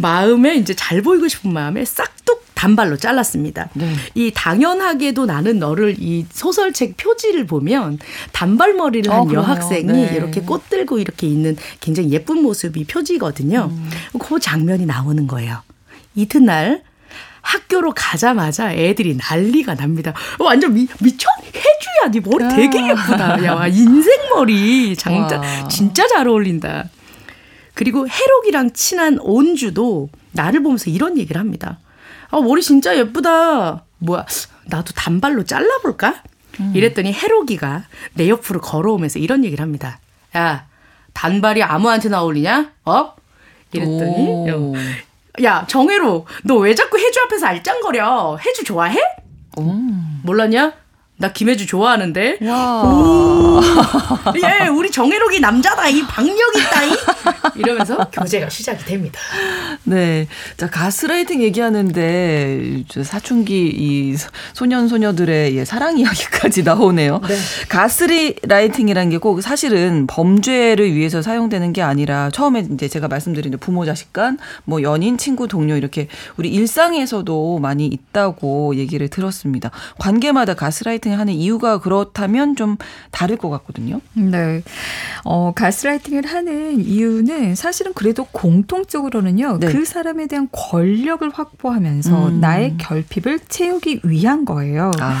마음에 이제 잘 보이고 싶은 마음에 싹둑 단발로 잘랐습니다. 네. 이 당연하게도 나는 너를 이 소설책 표지를 보면 단발머리를 한 어, 여학생이 네. 이렇게 꽃 들고 이렇게 있는 굉장히 예쁜 모습이 표지거든요. 음. 그 장면이 나오는 거예요. 이튿날 학교로 가자마자 애들이 난리가 납니다. 완전 미, 미쳐? 해주야, 네 머리 되게 아. 예쁘다. 야, 인생 머리. 장자, 진짜 잘 어울린다. 그리고 해록이랑 친한 온주도 나를 보면서 이런 얘기를 합니다. 아, 머리 진짜 예쁘다. 뭐야, 나도 단발로 잘라볼까? 음. 이랬더니 해록이가 내 옆으로 걸어오면서 이런 얘기를 합니다. 야, 단발이 아무한테나 어울리냐? 어? 이랬더니, 어, 야, 정혜로, 너 왜 자꾸 해주 앞에서 알짱거려? 해주 좋아해? 음. 몰랐냐? 나 김혜주 좋아하는데. 예, <laughs> 우리 정혜록이 남자다, 이 박력 있다, 이. 이러면서 교제가 시작이 됩니다. 네. 자, 가스라이팅 얘기하는데, 사춘기 이 소년, 소녀들의 예, 사랑 이야기까지 나오네요. 네. 가스라이팅이라는 게 꼭 사실은 범죄를 위해서 사용되는 게 아니라, 처음에 이제 제가 말씀드린 부모 자식 간, 뭐 연인, 친구, 동료 이렇게 우리 일상에서도 많이 있다고 얘기를 들었습니다. 관계마다 가스라이팅 가스라이팅을 하는 이유가 그렇다면 좀 다를 것 같거든요. 네. 어, 가스라이팅을 하는 이유는 사실은 그래도 공통적으로는요. 네. 그 사람에 대한 권력을 확보하면서 음. 나의 결핍을 채우기 위한 거예요. 아.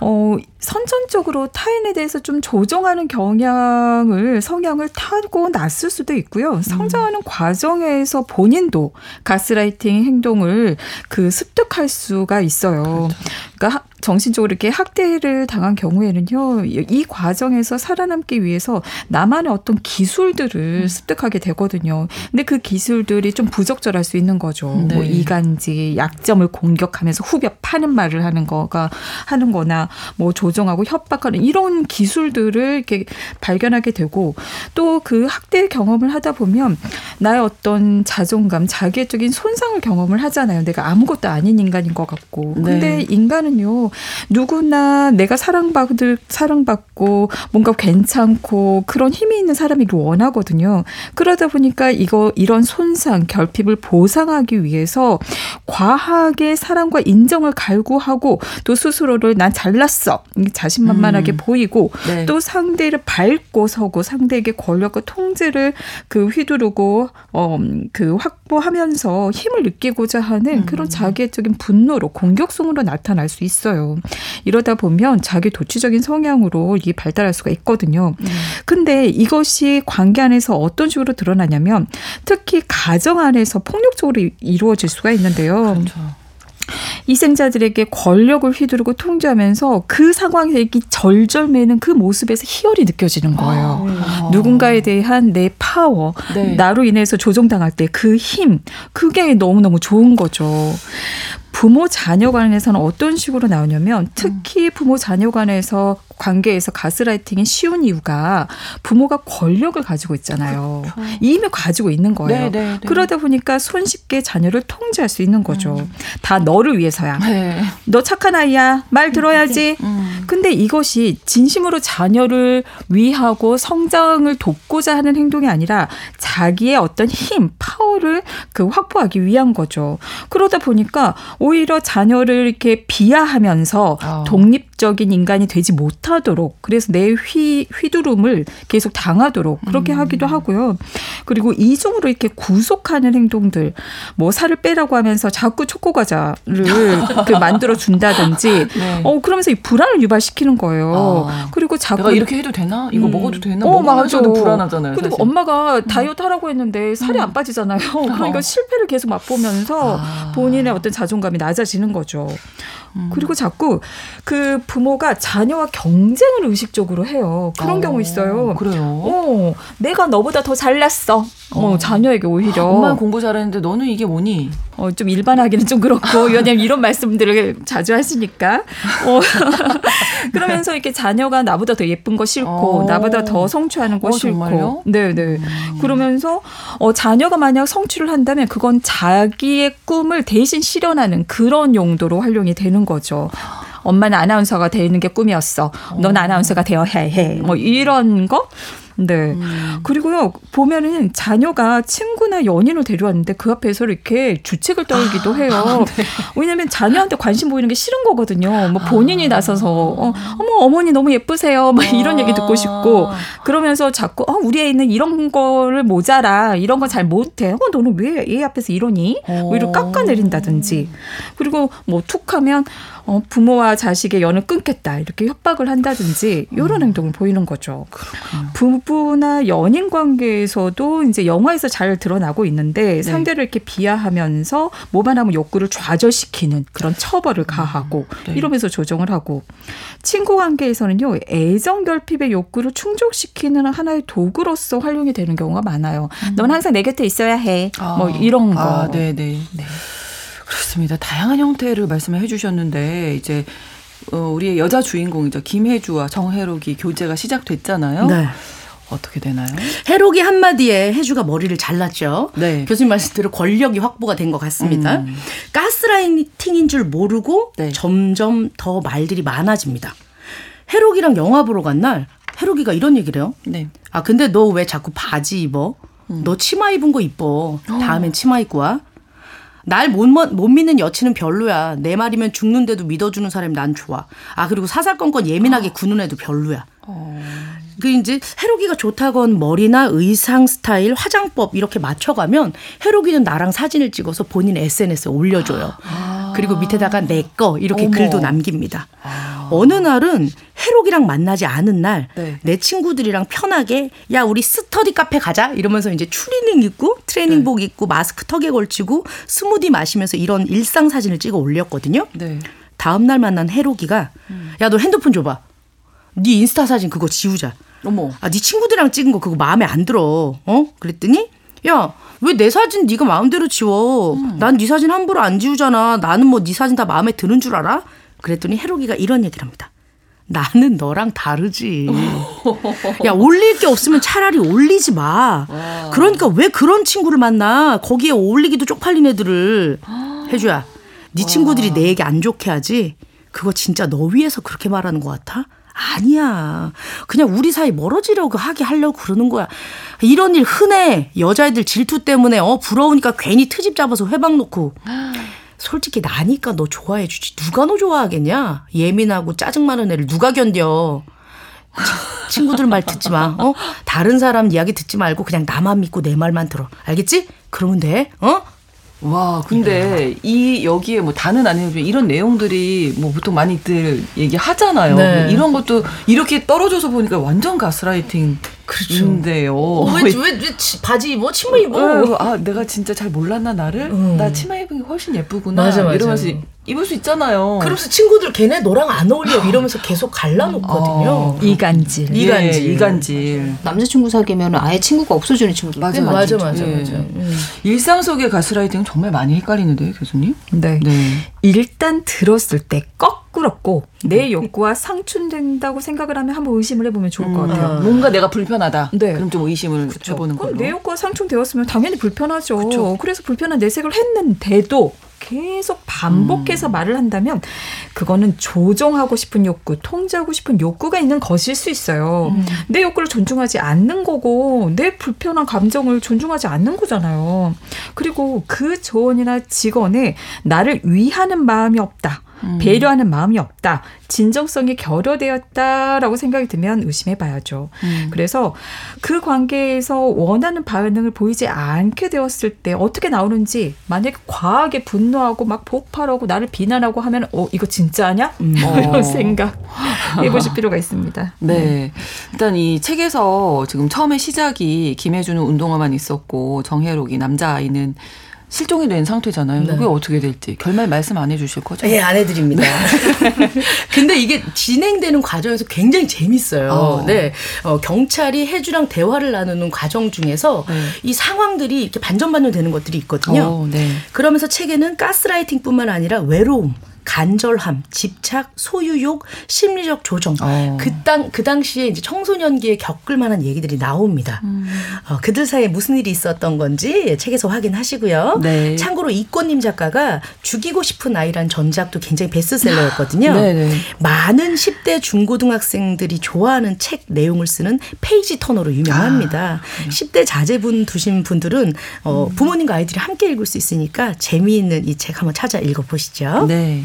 어, 선천적으로 타인에 대해서 좀 조종하는 경향을 성향을 타고 났을 수도 있고요. 성장하는 음. 과정에서 본인도 가스라이팅 행동을 그 습득할 수가 있어요. 그렇죠. 그러니까 정신적으로 이렇게 학대를 당한 경우에는요, 이 과정에서 살아남기 위해서 나만의 어떤 기술들을 음. 습득하게 되거든요. 근데 그 기술들이 좀 부적절할 수 있는 거죠. 뭐 네. 뭐 이간질, 약점을 공격하면서 후벼 파는 말을 하는 거가 하는 거나 뭐 조정하고 협박하는 이런 기술들을 이렇게 발견하게 되고 또 그 학대 경험을 하다 보면 나의 어떤 자존감, 자기애적인 손상을 경험을 하잖아요. 내가 아무것도 아닌 인간인 것 같고. 근데 네. 인간은요, 누구나 내가 사랑받을 사랑받고 뭔가 괜찮고 그런 힘이 있는 사람이길 원하거든요. 그러다 보니까 이거 이런 손상, 결핍을 보상하기 위해서 과하게 사랑과 인정을 갈구하고 또 스스로를 난 잘났어 자신만만하게 음. 보이고 네. 또 상대를 밟고 서고 상대에게 권력과 통제를 그 휘두르고 어 그 확보하면서 힘을 느끼고자 하는 음. 그런 자기애적인 분노로 공격성으로 나타날 수 있어요. 이러다 보면 자기 도취적인 성향으로 이게 발달할 수가 있거든요. 음. 근데 이것이 관계 안에서 어떤 식으로 드러나냐면 특히 가정 안에서 폭력적으로 이루어질 수가 있는데요. 그렇죠. 희생자들에게 권력을 휘두르고 통제하면서 그 상황에 이 절절매는 그 모습에서 희열이 느껴지는 거예요. 아. 누군가에 대한 내 파워, 네. 나로 인해서 조종당할 때 그 힘, 그게 너무너무 좋은 거죠. 부모 자녀 간에서는 어떤 식으로 나오냐면 특히 부모 자녀 간에서 관계에서 가스라이팅이 쉬운 이유가 부모가 권력을 가지고 있잖아요. 그렇죠. 이미 가지고 있는 거예요. 네네네. 네, 네. 그러다 보니까 손쉽게 자녀를 통제할 수 있는 거죠. 음. 다 너를 위해서야. 네. 너 착한 아이야. 말 들어야지. 음. 근데 이것이 진심으로 자녀를 위하고 성장을 돕고자 하는 행동이 아니라 자기의 어떤 힘, 파워를 그 확보하기 위한 거죠. 그러다 보니까 오히려 자녀를 이렇게 비하하면서 어. 독립적인 인간이 되지 못하도록 그래서 내 휘, 휘두름을 계속 당하도록 그렇게 음. 하기도 하고요. 그리고 이중으로 이렇게 구속하는 행동들 뭐 살을 빼라고 하면서 자꾸 초코과자를 <laughs> 그 만들어 준다든지 네. 어 그러면서 이 불안을 유발시키는 거예요. 아. 그리고 자꾸 내가 이렇게 해도 되나? 이거 음. 먹어도 되나? 어, 맞아도 불안하잖아요. 그리고 엄마가 음. 다이어트 하라고 했는데 살이 음. 안 빠지잖아요. <laughs> 그러니까 어. 실패를 계속 맛보면서 아. 본인의 어떤 자존감 자존감이 낮아지는 거죠. 음. 그리고 자꾸 그 부모가 자녀와 경쟁을 의식적으로 해요. 그런 어, 경우 있어요. 그래요? 어, 내가 너보다 더 잘났어. 어, 어 자녀에게 오히려. 엄마 공부 잘했는데 너는 이게 뭐니? 어, 좀 일반하기는 좀 그렇고, <laughs> 왜냐면 이런 말씀들을 자주 하시니까. 어, <laughs> 그러면서 이렇게 자녀가 나보다 더 예쁜 거 싫고, 어. 나보다 더 성취하는 거 어, 싫고. 정말요? 네네. 음. 그러면서, 어, 자녀가 만약 성취를 한다면 그건 자기의 꿈을 대신 실현하는 그런 용도로 활용이 되는 거죠. 엄마는 아나운서가 되는 게 꿈이었어. 넌 어. 아나운서가 되어야 해. 뭐 이런 거? 네. 음. 그리고요, 보면은 자녀가 친 구나 연인을 데려왔는데 그 앞에서 이렇게 주책을 떨기도 아, 해요. 네. 왜냐면 자녀한테 관심 보이는 게 싫은 거거든요. 뭐 본인이 아. 나서서, 어, 어머, 어머니 너무 예쁘세요. 막 이런 얘기 듣고 싶고. 그러면서 자꾸, 어, 우리 애는 이런 거를 모자라. 이런 거 잘 못해. 어, 너는 왜애 앞에서 이러니? 뭐 이렇게 깎아내린다든지. 그리고 뭐 툭 하면, 어, 부모와 자식의 연을 끊겠다 이렇게 협박을 한다든지 이런 음. 행동을 보이는 거죠. 그렇군요. 부부나 연인 관계에서도 이제 영화에서 잘 드러나고 있는데 네. 상대를 이렇게 비하하면서 뭐만 하면 욕구를 좌절시키는 그런 처벌을 가하고 음. 네. 이러면서 조정을 하고 친구 관계에서는요 애정 결핍의 욕구를 충족시키는 하나의 도구로서 활용이 되는 경우가 많아요. 음. 넌 항상 내 곁에 있어야 해. 아. 뭐 이런 거. 아, 네, 네. 네. 그렇습니다. 다양한 형태를 말씀을 해주셨는데 이제 어, 우리의 여자 주인공이죠 김혜주와 정혜록이 교제가 시작됐잖아요. 네. 어떻게 되나요? 해록이 한마디에 해주가 머리를 잘랐죠. 네. 교수님 말씀대로 권력이 확보가 된 것 같습니다. 음. 가스라이팅인 줄 모르고 네. 점점 더 말들이 많아집니다. 해록이랑 영화 보러 간 날 해록이가 이런 얘기를 해요. 네. 아 근데 너 왜 자꾸 바지 입어? 음. 너 치마 입은 거 이뻐. 다음엔 치마 입고 와. 날못 못 믿는 여친은 별로야. 내 말이면 죽는데도 믿어주는 사람이 난 좋아. 아 그리고 사사건건 예민하게 어. 구는 애도 별로야. 어. 그 이제 해로기가 좋다건 머리나 의상 스타일, 화장법 이렇게 맞춰가면 해로기는 나랑 사진을 찍어서 본인 SNS에 올려줘요. 아. 그리고 밑에다가 내 거 이렇게 어머. 글도 남깁니다. 아. 어느 날은 해록이랑 만나지 않은 날내 네. 친구들이랑 편하게 야 우리 스터디 카페 가자 이러면서 이제 추리닝 입고 트레이닝복 네. 입고 마스크 턱에 걸치고 스무디 마시면서 이런 일상 사진을 찍어 올렸거든요. 네. 다음 날 만난 해록이가 음. 야너 핸드폰 줘봐. 네 인스타 사진 그거 지우자. 어머. 아, 네 친구들이랑 찍은 거 그거 마음에 안 들어. 어? 그랬더니 야, 왜 내 사진 네가 마음대로 지워? 음. 난네 사진 함부로 안 지우잖아. 나는 뭐 네 사진 다 마음에 드는 줄 알아? 그랬더니 해록이가 이런 얘기를 합니다. 나는 너랑 다르지. <laughs> 야, 올릴 게 없으면 차라리 올리지 마. 그러니까 왜 그런 친구를 만나? 거기에 올리기도 쪽팔린 애들을. 해줘야. 네 친구들이 내 얘기 안 좋게 하지? 그거 진짜 너 위해서 그렇게 말하는 것 같아? 아니야. 그냥 우리 사이 멀어지려고 하게 하려고 그러는 거야. 이런 일 흔해. 여자애들 질투 때문에 어 부러우니까 괜히 트집 잡아서 회방 놓고. 솔직히 나니까 너 좋아해 주지. 누가 너 좋아하겠냐? 예민하고 짜증 많은 애를 누가 견뎌? 친구들 말 듣지 마. 어? 다른 사람 이야기 듣지 말고 그냥 나만 믿고 내 말만 들어. 알겠지? 그러면 돼. 어? 와, 근데 이 여기에 뭐 다는 아니지만 이런 내용들이 뭐 보통 많이들 얘기하잖아요. 네. 이런 것도 이렇게 떨어져서 보니까 완전 가스라이팅. 그렇죠.인데요. 어, 왜, 왜, 왜 바지 입어? 치마 입어? 어, 아, 내가 진짜 잘 몰랐나 나를? 음. 나 치마 입은 게 훨씬 예쁘구나. 맞아, 맞아. 이러면서 입을 수 있잖아요. 그러면서 친구들 걔네 너랑 안 어울려 이러면서 계속 갈라놓거든요. 어, 이간질. 이간질. 예, 이간질. 남자친구 사귀면 아예 친구가 없어지는 친구들 맞아, 맞아, 맞아, 예. 맞아. 음. 일상 속의 가스라이팅 정말 많이 헷갈리는데요, 교수님? 네. 네. 일단 들었을 때 거꾸럽고 내 욕구와 상충된다고 생각을 하면 한번 의심을 해보면 좋을 음, 것 같아요. 음. 뭔가 내가 불편하다. 네. 그럼 좀 의심을 그쵸. 해보는 거로. 내 욕구가 상충되었으면 당연히 불편하죠. 그쵸. 그래서 불편한 내색을 했는데도 계속 반복해서 음. 말을 한다면 그거는 조정하고 싶은 욕구, 통제하고 싶은 욕구가 있는 것일 수 있어요. 음. 내 욕구를 존중하지 않는 거고 내 불편한 감정을 존중하지 않는 거잖아요. 그리고 그 조언이나 직원에 나를 위하는 마음이 없다. 음. 배려하는 마음이 없다. 진정성이 결여되었다라고 생각이 들면 의심해 봐야죠. 음. 그래서 그 관계에서 원하는 반응을 보이지 않게 되었을 때 어떻게 나오는지 만약에 과하게 분노하고 막 폭발하고 나를 비난하고 하면 어 이거 진짜냐? 음. 이런 어. 생각 해보실 필요가 있습니다. 네. <laughs> 네. 일단 이 책에서 지금 처음에 시작이 김혜주는 운동화만 있었고 정혜록이 남자아이는 실종이 된 상태잖아요. 네. 그게 어떻게 될지 결말 말씀 안 해주실 거죠? 예, 안 해드립니다. <laughs> 근데 이게 진행되는 과정에서 굉장히 재밌어요. 어. 네, 어, 경찰이 해주랑 대화를 나누는 과정 중에서 네. 이 상황들이 이렇게 반전반전 되는 것들이 있거든요. 어, 네. 그러면서 책에는 가스라이팅뿐만 아니라 외로움, 간절함, 집착, 소유욕, 심리적 조정. 어. 그당 그 당시에 이제 청소년기에 겪을 만한 얘기들이 나옵니다. 음. 어, 그들 사이에 무슨 일이 있었던 건지 책에서 확인하시고요. 네. 참고로 이꽃님 작가가 죽이고 싶은 아이란 전작도 굉장히 베스트셀러였거든요. 네, 네. 많은 10대 중고등학생들이 좋아하는 책 내용을 쓰는 페이지 터너로 유명합니다. 아, 10대 자제분 두신 분들은 어, 음. 부모님과 아이들이 함께 읽을 수 있으니까 재미있는 이 책 한번 찾아 읽어보시죠. 네.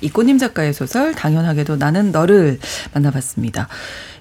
이꽃님 작가의 소설 당연하게도 나는 너를 만나봤습니다.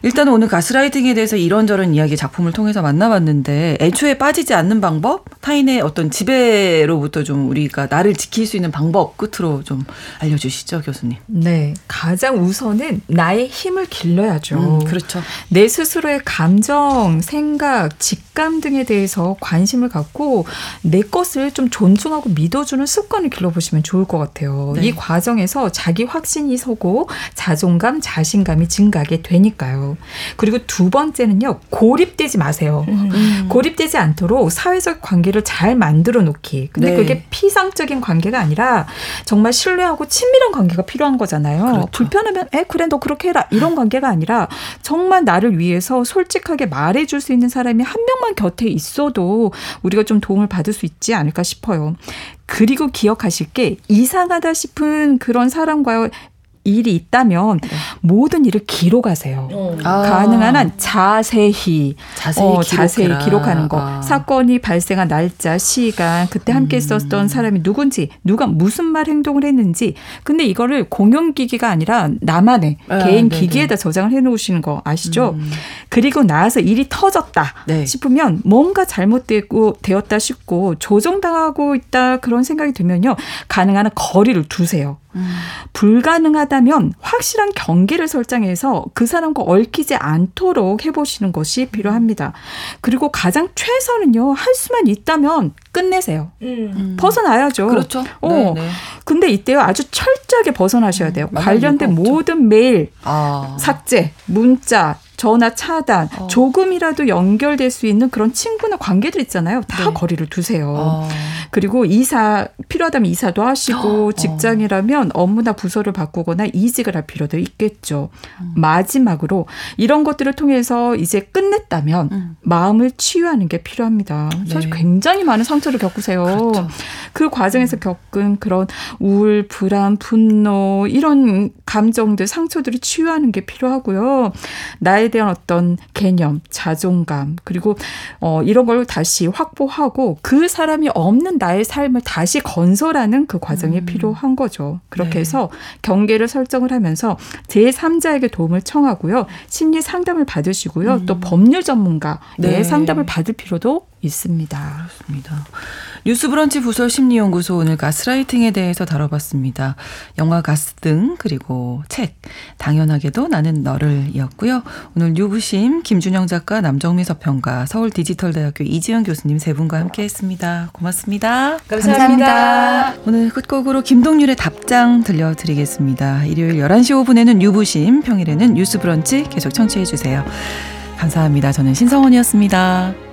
일단 오늘 가스라이팅에 대해서 이런저런 이야기 작품을 통해서 만나봤는데 애초에 빠지지 않는 방법, 타인의 어떤 지배로부터 좀 우리가 나를 지킬 수 있는 방법 끝으로 좀 알려주시죠, 교수님. 네, 가장 우선은 나의 힘을 길러야죠. 음, 그렇죠. 내 스스로의 감정, 생각, 직감 등에 대해서 관심을 갖고 내 것을 좀 존중하고 믿어주는 습관을 길러보시면 좋을 것 같아요. 네. 이 과정에서 자기 확신이 서고 자존감, 자신감이 증가하게 되니까요. 그리고 두 번째는요, 고립되지 마세요. 음. 고립되지 않도록 사회적 관계를 잘 만들어 놓기. 근데 네. 그게 피상적인 관계가 아니라 정말 신뢰하고 친밀한 관계가 필요한 거잖아요. 그렇죠. 불편하면, 에, 그래, 너 그렇게 해라. 이런 관계가 아니라 정말 나를 위해서 솔직하게 말해줄 수 있는 사람이 한 명만 곁에 있어도 우리가 좀 도움을 받을 수 있지 않을까 싶어요. 그리고 기억하실 게 이상하다 싶은 그런 사람과의 일이 있다면 네. 모든 일을 기록하세요. 어. 아. 가능한 한 자세히 자세히, 어, 자세히 기록하는 거. 아. 사건이 발생한 날짜, 시간, 그때 함께 음. 있었던 사람이 누군지, 누가 무슨 말 행동을 했는지. 근데 이거를 공용 기기가 아니라 나만의 아, 개인 네네. 기기에다 저장을 해 놓으시는 거 아시죠? 음. 그리고 나서 일이 터졌다 네. 싶으면 뭔가 잘못되고 되었다 싶고 조정당하고 있다 그런 생각이 들면요. 가능한 한 거리를 두세요. 음. 불가능하다면 확실한 경계를 설정해서 그 사람과 얽히지 않도록 해보시는 것이 필요합니다. 그리고 가장 최선은요, 할 수만 있다면 끝내세요. 음. 벗어나야죠. 그렇죠. 어. 네, 네. 근데 이때요, 아주 철저하게 벗어나셔야 돼요. 음, 관련된 모든 메일, 아. 삭제, 문자, 전화 차단, 어. 조금이라도 연결될 수 있는 그런 친구나 관계들 있잖아요. 다 네. 거리를 두세요. 어. 그리고 이사 필요하다면 이사도 하시고 어. 직장이라면 업무나 부서를 바꾸거나 이직을 할 필요도 있겠죠. 음. 마지막으로 이런 것들을 통해서 이제 끝냈다면 음. 마음을 치유하는 게 필요합니다. 네. 사실 굉장히 많은 상처를 겪으세요. 그렇죠. 그 과정에서 음. 겪은 그런 우울, 불안, 분노 이런 감정들, 상처들을 치유하는 게 필요하고요. 나에 대한 어떤 개념, 자존감, 그리고 어, 이런 걸 다시 확보하고 그 사람이 없는 나의 삶을 다시 건설하는 그 과정이 음. 필요한 거죠. 그렇게 네. 해서 경계를 설정을 하면서 제3자에게 도움을 청하고요. 심리 상담을 받으시고요. 음. 또 법률 전문가의 네. 상담을 받을 필요도 있습니다. 그렇습니다. 뉴스브런치 부설 심리연구소 오늘 가스라이팅에 대해서 다뤄봤습니다. 영화 가스 등 그리고 책 당연하게도 나는 너를 이었고요. 오늘 유부심 김준영 작가 남정미 서평가 서울 디지털대학교 이지영 교수님 세 분과 함께했습니다. 고맙습니다. 감사합니다. 감사합니다. 오늘 끝곡으로 김동률의 답장 들려드리겠습니다. 일요일 11시 5분에는 유부심 평일에는 뉴스브런치 계속 청취해 주세요. 감사합니다. 저는 신성원이었습니다.